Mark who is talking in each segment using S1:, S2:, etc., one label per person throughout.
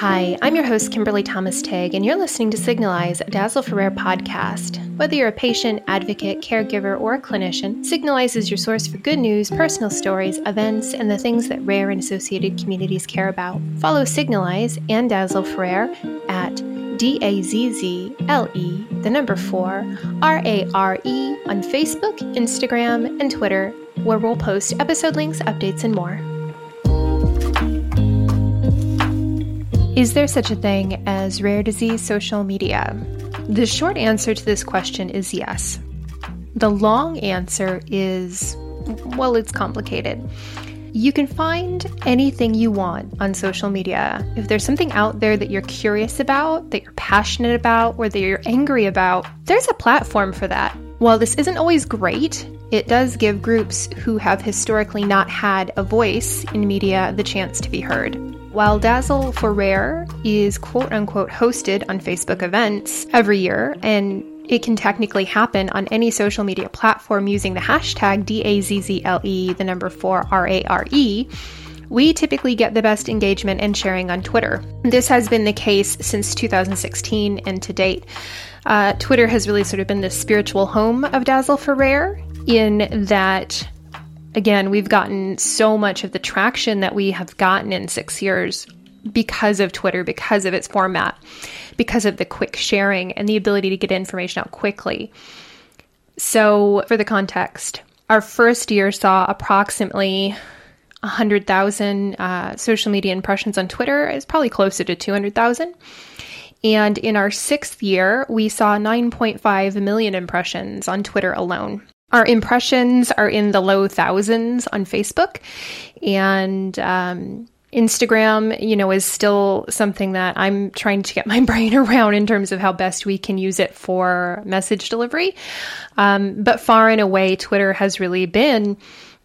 S1: Hi, I'm your host, Kimberly Thomas Tague, and you're listening to Signalise, a Dazzle Rare podcast. Whether you're a patient, advocate, caregiver, or a clinician, Signalise is your source for good news, personal stories, events, and the things that rare and associated communities care about. Follow Signalise and Dazzle for Rare at D A Z Z L E, the number four, R A R E on Facebook, Instagram, and Twitter, where we'll post episode links, updates, and more. Is there such a thing as rare disease social media? The short answer to this question is yes. The long answer is, well, it's complicated. You can find anything you want on social media. If there's something out there that you're curious about, that you're passionate about, or that you're angry about, there's a platform for that. While this isn't always great, it does give groups who have historically not had a voice in media the chance to be heard. While Dazzle for Rare is quote unquote hosted on Facebook events every year, and it can technically happen on any social media platform using the hashtag DAZZLE, the number 4 RARE, we typically get the best engagement and sharing on Twitter. This has been the case since 2016 and to date. Uh, Twitter has really sort of been the spiritual home of Dazzle for Rare in that again, we've gotten so much of the traction that we have gotten in six years because of Twitter, because of its format, because of the quick sharing and the ability to get information out quickly. So, for the context, our first year saw approximately 100,000 uh, social media impressions on Twitter. It's probably closer to 200,000. And in our sixth year, we saw 9.5 million impressions on Twitter alone. Our impressions are in the low thousands on Facebook, and um, Instagram, you know, is still something that I'm trying to get my brain around in terms of how best we can use it for message delivery. Um, but far and away, Twitter has really been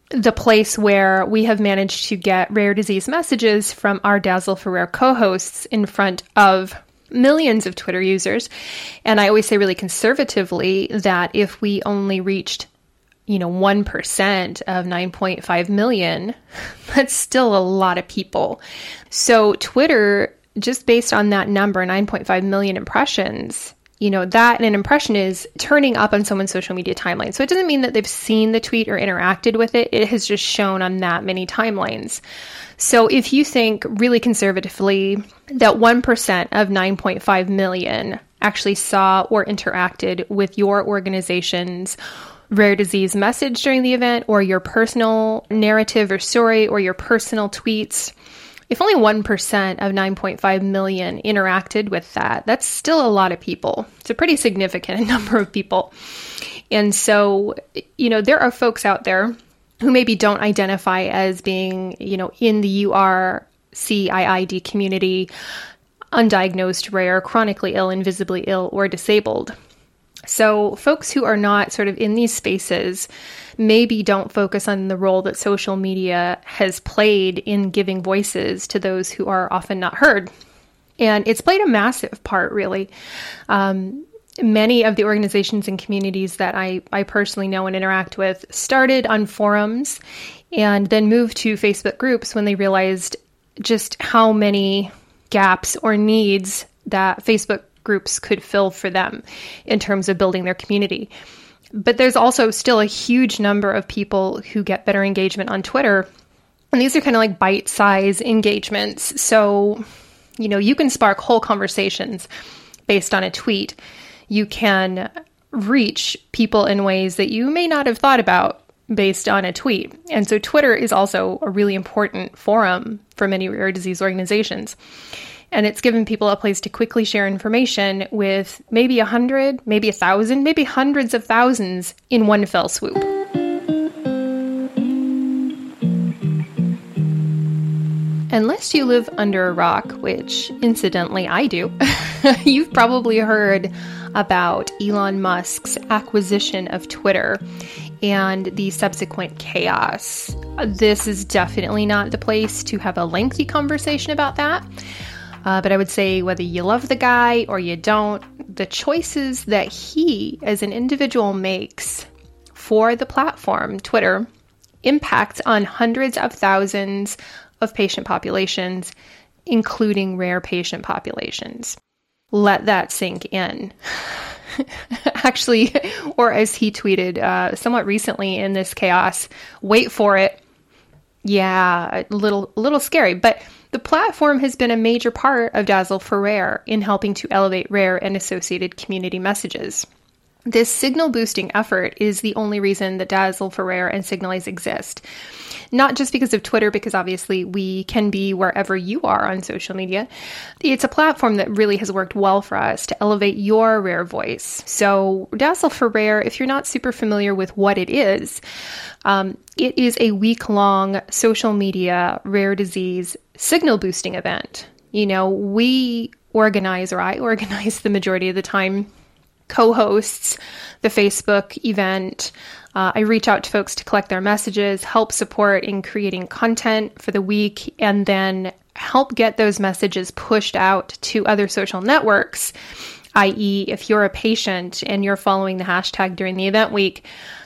S1: the place where we have managed to get rare disease messages from our Dazzle for Rare co hosts in front of millions of Twitter users. And I always say, really conservatively, that if we only reached you know, 1% of 9.5 million, that's still a lot of people. So Twitter, just based on that number, 9.5 million impressions, you know, that and an impression is turning up on someone's social media timeline. So it doesn't mean that they've seen the tweet or interacted with it. It has just shown on that many timelines. So if you think really conservatively that 1% of 9.5 million actually saw or interacted with your organization's rare disease message during the event or your personal narrative or story or your personal tweets, if only 1% of 9.5 million interacted with that, that's still a lot of people. It's a pretty significant number of people. And so, you know, there are folks out there who maybe don't identify as being, you know, in the URCIID community, undiagnosed, rare, chronically ill, invisibly ill, or disabled. So, folks who are not sort of in these spaces maybe don't focus on the role that social media has played in giving voices to those who are often not heard. And it's played a massive part, really. Um, many of the organizations and communities that I, I personally know and interact with started on forums and then moved to Facebook groups when they realized just how many gaps or needs that Facebook groups could fill for them in terms of building their community. But there's also still a huge number of people who get better engagement on Twitter. And these are kind of like bite size engagements. So, you know, you can spark whole conversations based on a tweet. You can reach people in ways that you may not have thought about based on a tweet. And so Twitter is also a really important forum for many rare disease organizations and it's given people a place to quickly share information with maybe a hundred, maybe a thousand, maybe hundreds of thousands in one fell swoop. Unless you live under a rock, which incidentally I do, you've probably heard about Elon Musk's acquisition of Twitter and the subsequent chaos. This is definitely not the place to have a lengthy conversation about that. Uh, but I would say whether you love the guy or you don't, the choices that he as an individual makes for the platform, Twitter, impacts on hundreds of thousands of patient populations including rare patient populations. Let that sink in. Actually, or as he tweeted uh, somewhat recently in this chaos, wait for it. Yeah, a little, a little scary, but the platform has been a major part of Dazzle for Rare in helping to elevate rare and associated community messages. This signal boosting effort is the only reason that Dazzle for Rare and Signalise exist. Not just because of Twitter, because obviously we can be wherever you are on social media. It's a platform that really has worked well for us to elevate your rare voice. So, Dazzle for Rare, if you're not super familiar with what it is, um, it is a week long social media rare disease signal boosting event. You know, we organize, or I organize the majority of the time co hosts the Facebook event. Uh, I reach out to folks to collect their messages, help support in creating content for the week, and then help get those messages pushed out to other social networks. I.e., if you're a patient and you're following the hashtag during the event week,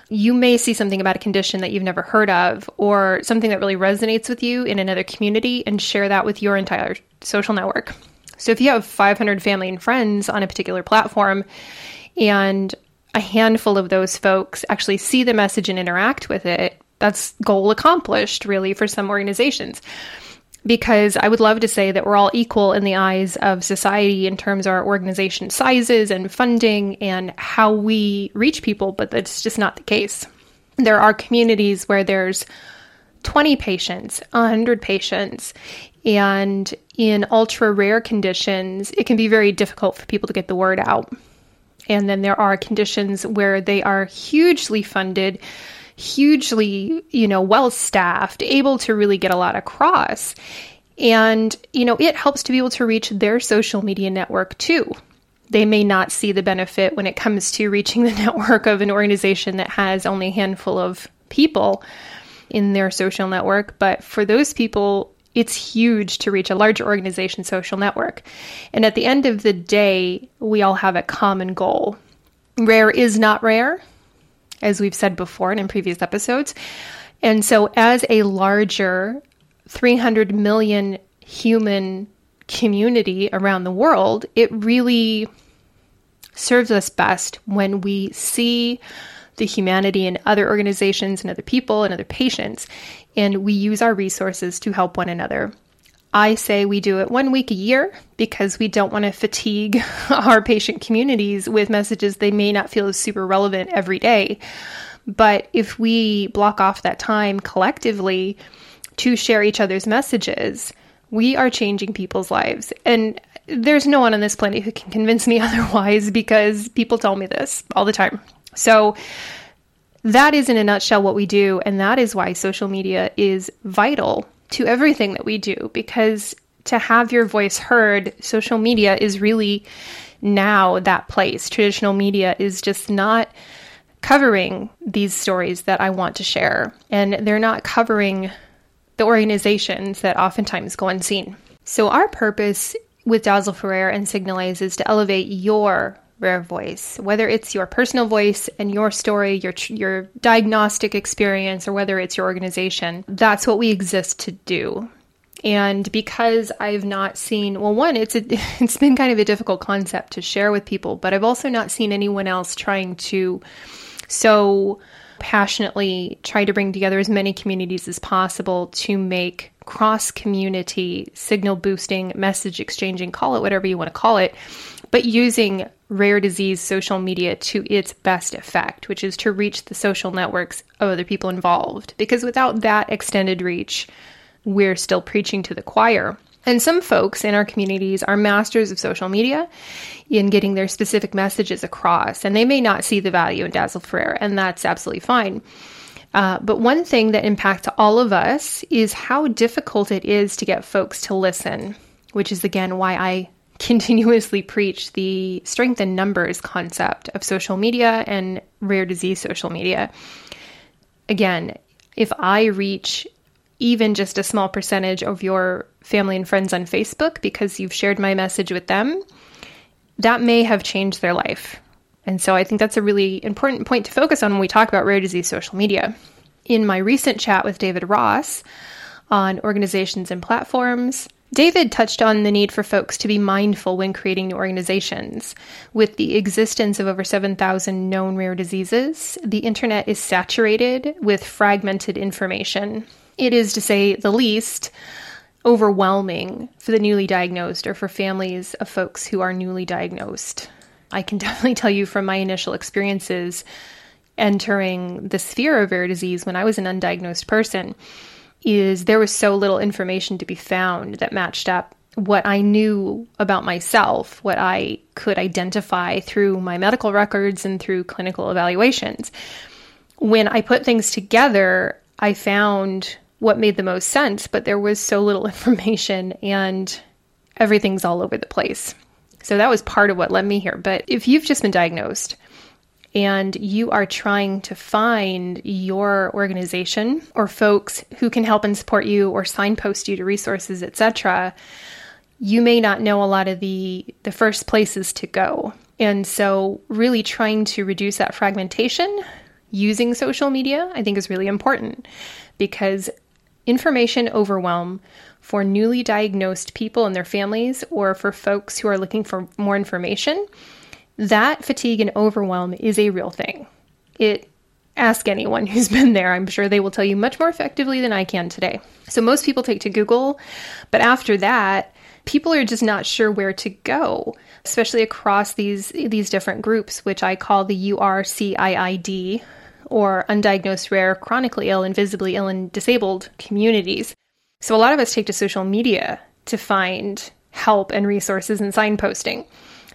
S1: you may see something about a condition that you've never heard of or something that really resonates with you in another community and share that with your entire social network. So if you have 500 family and friends on a particular platform and a handful of those folks actually see the message and interact with it, that's goal accomplished, really, for some organizations. Because I would love to say that we're all equal in the eyes of society in terms of our organization sizes and funding and how we reach people, but that's just not the case. There are communities where there's 20 patients, 100 patients, and in ultra rare conditions, it can be very difficult for people to get the word out. And then there are conditions where they are hugely funded, hugely, you know, well staffed, able to really get a lot across. And, you know, it helps to be able to reach their social media network too. They may not see the benefit when it comes to reaching the network of an organization that has only a handful of people in their social network. But for those people, it's huge to reach a larger organization social network. And at the end of the day, we all have a common goal. Rare is not rare, as we've said before and in previous episodes. And so, as a larger 300 million human community around the world, it really serves us best when we see the humanity in other organizations and other people and other patients and we use our resources to help one another. I say we do it one week a year because we don't want to fatigue our patient communities with messages they may not feel as super relevant every day. But if we block off that time collectively to share each other's messages, we are changing people's lives. And there's no one on this planet who can convince me otherwise because people tell me this all the time. So that is, in a nutshell, what we do. And that is why social media is vital to everything that we do because to have your voice heard, social media is really now that place. Traditional media is just not covering these stories that I want to share, and they're not covering the organizations that oftentimes go unseen. So, our purpose with Dazzle for Rare and Signalise is to elevate your rare voice, whether it's your personal voice and your story, your your diagnostic experience, or whether it's your organization. That's what we exist to do. And because I've not seen, well, one, it's a, it's been kind of a difficult concept to share with people, but I've also not seen anyone else trying to so passionately try to bring together as many communities as possible to make cross community signal boosting, message exchanging, call it whatever you want to call it, but using rare disease social media to its best effect, which is to reach the social networks of other people involved. Because without that extended reach, we're still preaching to the choir. And some folks in our communities are masters of social media in getting their specific messages across, and they may not see the value in Dazzle for Rare, and that's absolutely fine. Uh, but one thing that impacts all of us is how difficult it is to get folks to listen, which is again why I continuously preach the strength in numbers concept of social media and rare disease social media. Again, if I reach even just a small percentage of your family and friends on Facebook because you've shared my message with them, that may have changed their life. And so I think that's a really important point to focus on when we talk about rare disease social media. In my recent chat with David Ross on organizations and platforms, David touched on the need for folks to be mindful when creating new organizations. With the existence of over 7,000 known rare diseases, the internet is saturated with fragmented information. It is, to say the least, overwhelming for the newly diagnosed or for families of folks who are newly diagnosed. I can definitely tell you from my initial experiences entering the sphere of rare disease when I was an undiagnosed person is there was so little information to be found that matched up what I knew about myself, what I could identify through my medical records and through clinical evaluations. When I put things together, I found what made the most sense, but there was so little information and everything's all over the place. So that was part of what led me here. But if you've just been diagnosed, and you are trying to find your organization or folks who can help and support you or signpost you to resources, etc., you may not know a lot of the the first places to go. And so really trying to reduce that fragmentation using social media, I think is really important because information overwhelm for newly diagnosed people and their families or for folks who are looking for more information that fatigue and overwhelm is a real thing. It ask anyone who's been there. I'm sure they will tell you much more effectively than I can today. So most people take to Google, but after that, people are just not sure where to go, especially across these these different groups, which I call the URCIID or undiagnosed rare, chronically ill, invisibly ill and disabled communities. So a lot of us take to social media to find help and resources and signposting.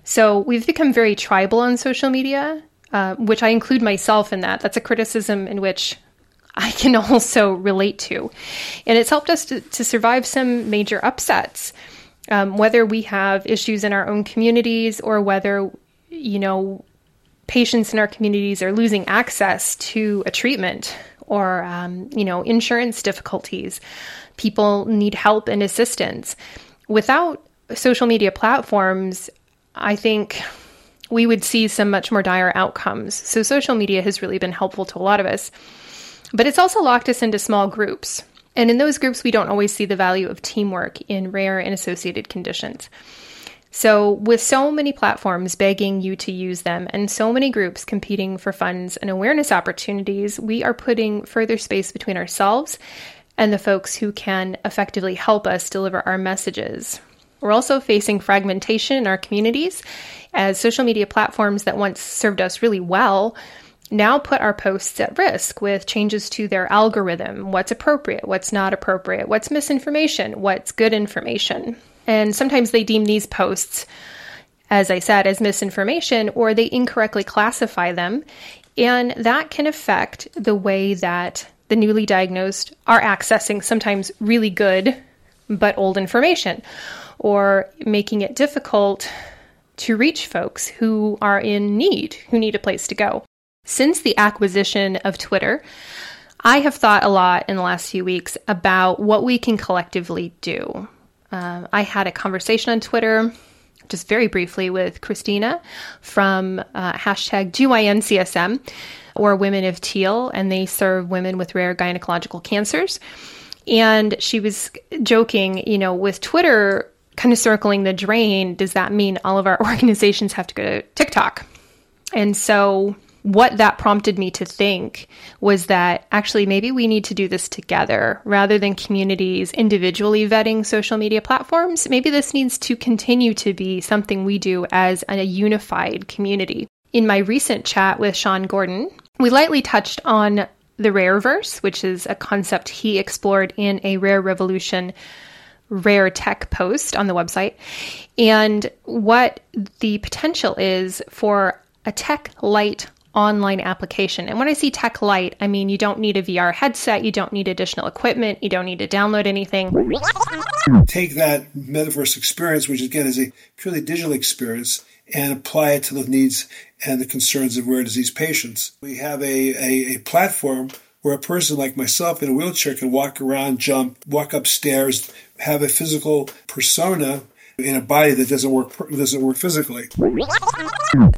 S1: So we've become very tribal on social media, uh, which I include myself in that. That's a criticism in which I can also relate to. And it's helped us to, to survive some major upsets, um, whether we have issues in our own communities or whether, you know, patients in our communities are losing access to a treatment or, um, you know, insurance difficulties. People need help and assistance. Without social media platforms, I think we would see some much more dire outcomes. So, social media has really been helpful to a lot of us. But it's also locked us into small groups. And in those groups, we don't always see the value of teamwork in rare and associated conditions. So, with so many platforms begging you to use them and so many groups competing for funds and awareness opportunities, we are putting further space between ourselves and the folks who can effectively help us deliver our messages. We're also facing fragmentation in our communities as social media platforms that once served us really well now put our posts at risk with changes to their algorithm. What's appropriate, what's not appropriate, what's misinformation, what's good information. And sometimes they deem these posts, as I said, as misinformation or they incorrectly classify them. And that can affect the way that the newly diagnosed are accessing sometimes really good but old information or making it difficult to reach folks who are in need, who need a place to go. Since the acquisition of Twitter, I have thought a lot in the last few weeks about what we can collectively do. Uh, I had a conversation on Twitter, just very briefly, with Christina from uh, hashtag GYNCSM or Women of Teal, and they serve women with rare gynecological cancers. And she was joking, you know, with Twitter kind of circling the drain, does that mean all of our organizations have to go to TikTok? And so, what that prompted me to think was that actually maybe we need to do this together rather than communities individually vetting social media platforms. Maybe this needs to continue to be something we do as a unified community. In my recent chat with Sean Gordon, we lightly touched on the Rareverse, which is a concept he explored in a Rare Revolution rare tech post on the website and what the potential is for a tech light online application. And when I see tech light, I mean you don't need a VR headset, you don't need additional equipment, you don't need to download anything.
S2: Take that metaverse experience, which again is a purely digital experience, and apply it to the needs and the concerns of rare disease patients. We have a, a, a platform where a person like myself in a wheelchair can walk around, jump, walk upstairs, have a physical persona in a body that doesn't work doesn't work physically.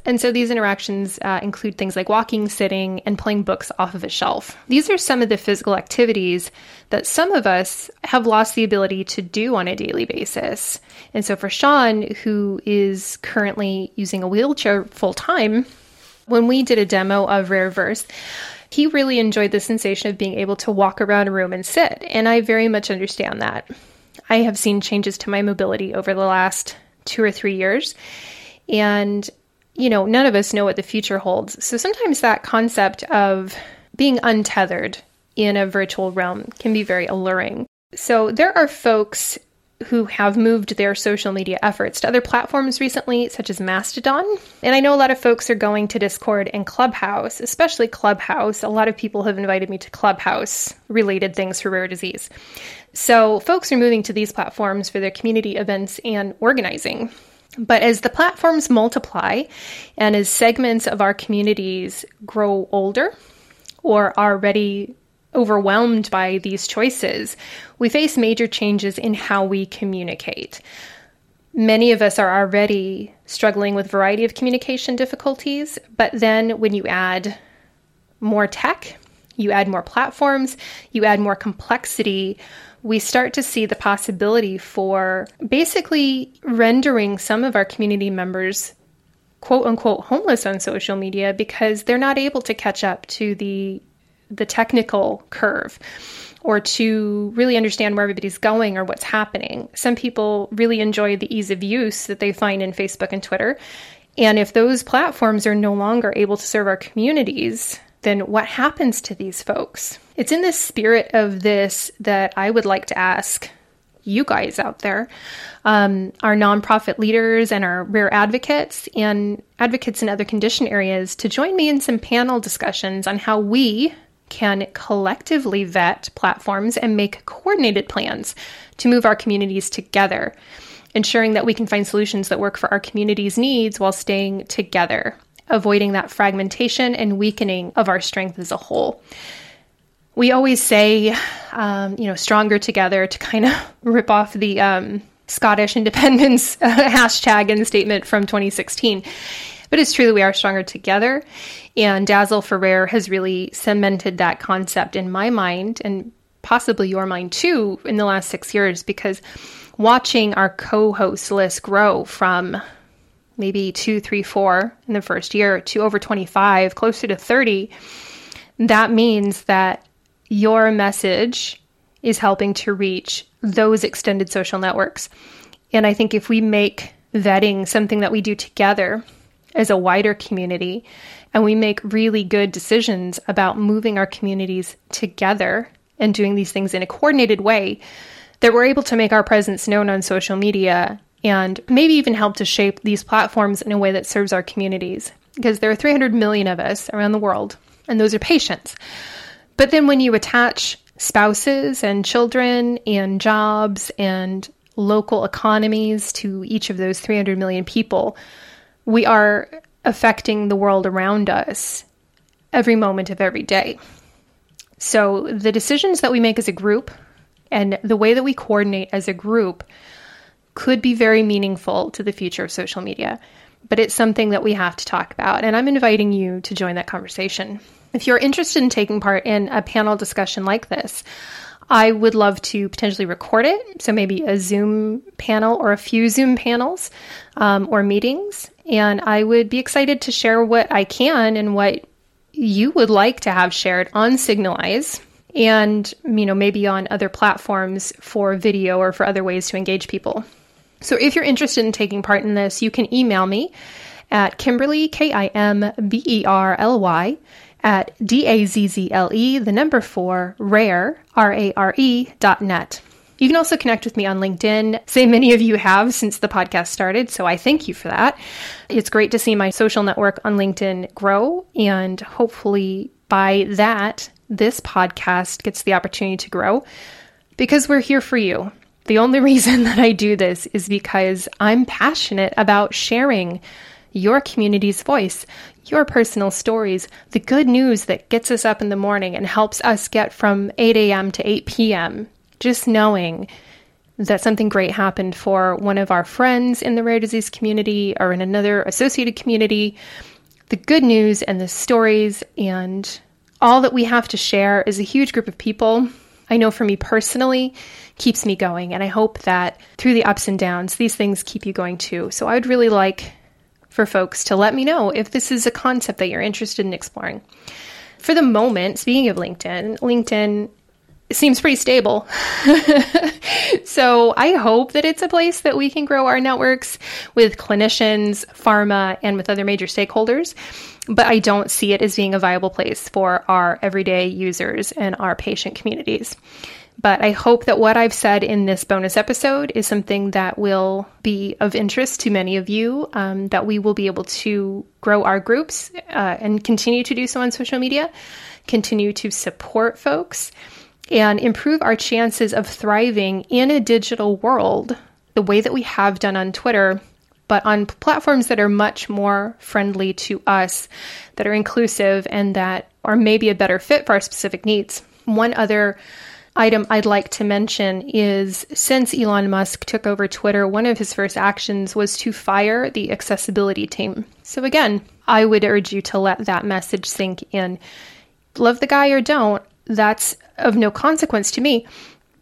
S1: And so these interactions uh, include things like walking, sitting, and playing books off of a shelf. These are some of the physical activities that some of us have lost the ability to do on a daily basis. And so for Sean, who is currently using a wheelchair full time, when we did a demo of Rareverse, he really enjoyed the sensation of being able to walk around a room and sit. And I very much understand that. I have seen changes to my mobility over the last two or three years. And, you know, none of us know what the future holds. So sometimes that concept of being untethered in a virtual realm can be very alluring. So there are folks who have moved their social media efforts to other platforms recently, such as Mastodon. And I know a lot of folks are going to Discord and Clubhouse, especially Clubhouse. A lot of people have invited me to Clubhouse related things for rare disease. So folks are moving to these platforms for their community events and organizing. But as the platforms multiply and as segments of our communities grow older or are ready overwhelmed by these choices, we face major changes in how we communicate. Many of us are already struggling with a variety of communication difficulties, but then when you add more tech, you add more platforms, you add more complexity, we start to see the possibility for basically rendering some of our community members quote unquote homeless on social media because they're not able to catch up to the the technical curve or to really understand where everybody's going or what's happening. Some people really enjoy the ease of use that they find in Facebook and Twitter. And if those platforms are no longer able to serve our communities, then what happens to these folks? It's in the spirit of this that I would like to ask you guys out there, um, our nonprofit leaders and our rare advocates and advocates in other condition areas, to join me in some panel discussions on how we can collectively vet platforms and make coordinated plans to move our communities together, ensuring that we can find solutions that work for our community's needs while staying together, avoiding that fragmentation and weakening of our strength as a whole. We always say, um, you know, stronger together to kind of rip off the um, Scottish independence hashtag and statement from 2016. But it's true that we are stronger together. And Dazzle for Rare has really cemented that concept in my mind and possibly your mind too in the last six years because watching our co host list grow from maybe two, three, four in the first year to over 25, closer to 30, that means that your message is helping to reach those extended social networks. And I think if we make vetting something that we do together as a wider community and we make really good decisions about moving our communities together and doing these things in a coordinated way, that we're able to make our presence known on social media and maybe even help to shape these platforms in a way that serves our communities. Because there are 300 million of us around the world, and those are patients. But then when you attach spouses and children and jobs and local economies to each of those 300 million people, we are affecting the world around us every moment of every day. So, the decisions that we make as a group and the way that we coordinate as a group could be very meaningful to the future of social media, but it's something that we have to talk about. And I'm inviting you to join that conversation. If you're interested in taking part in a panel discussion like this, I would love to potentially record it. So maybe a Zoom panel or a few Zoom panels um, or meetings. And I would be excited to share what I can and what you would like to have shared on Signalise and you know maybe on other platforms for video or for other ways to engage people. So if you're interested in taking part in this, you can email me at Kimberly K I M B E R L Y at D-A-Z-Z-L-E, the number four, rare, R-A-R-E dot net. You can also connect with me on LinkedIn. Say many of you have since the podcast started, so I thank you for that. It's great to see my social network on LinkedIn grow, and hopefully by that, this podcast gets the opportunity to grow because we're here for you. The only reason that I do this is because I'm passionate about sharing your community's voice, your personal stories, the good news that gets us up in the morning and helps us get from 8 a.m. to 8 p.m. Just knowing that something great happened for one of our friends in the rare disease community or in another associated community, the good news and the stories and all that we have to share is a huge group of people. I know for me personally, keeps me going. And I hope that through the ups and downs, these things keep you going too. So I would really like for folks to let me know if this is a concept that you're interested in exploring. For the moment, speaking of LinkedIn, LinkedIn seems pretty stable. so I hope that it's a place that we can grow our networks with clinicians, pharma, and with other major stakeholders. But I don't see it as being a viable place for our everyday users and our patient communities. But I hope that what I've said in this bonus episode is something that will be of interest to many of you, um, that we will be able to grow our groups uh, and continue to do so on social media, continue to support folks and improve our chances of thriving in a digital world the way that we have done on Twitter, but on platforms that are much more friendly to us, that are inclusive, and that are maybe a better fit for our specific needs. One other item I'd like to mention is since Elon Musk took over Twitter, one of his first actions was to fire the accessibility team. So, again, I would urge you to let that message sink in. Love the guy or don't, that's of no consequence to me.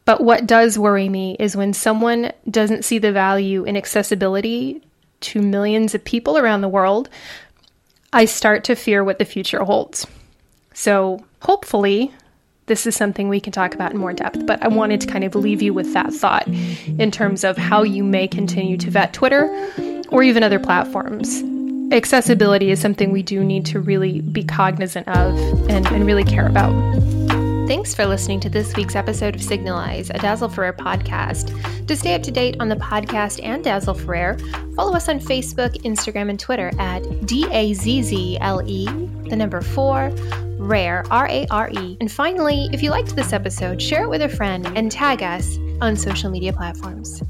S1: But what does worry me is when someone doesn't see the value in accessibility to millions of people around the world, I start to fear what the future holds. So, hopefully, this is something we can talk about in more depth, but I wanted to kind of leave you with that thought in terms of how you may continue to vet Twitter or even other platforms. Accessibility is something we do need to really be cognizant of and, and really care about. Thanks for listening to this week's episode of Signalise, a Dazzle for Rare podcast. To stay up to date on the podcast and Dazzle for Rare, follow us on Facebook, Instagram, and Twitter at D A Z Z L E, the number four, Rare, R A R E. And finally, if you liked this episode, share it with a friend and tag us on social media platforms.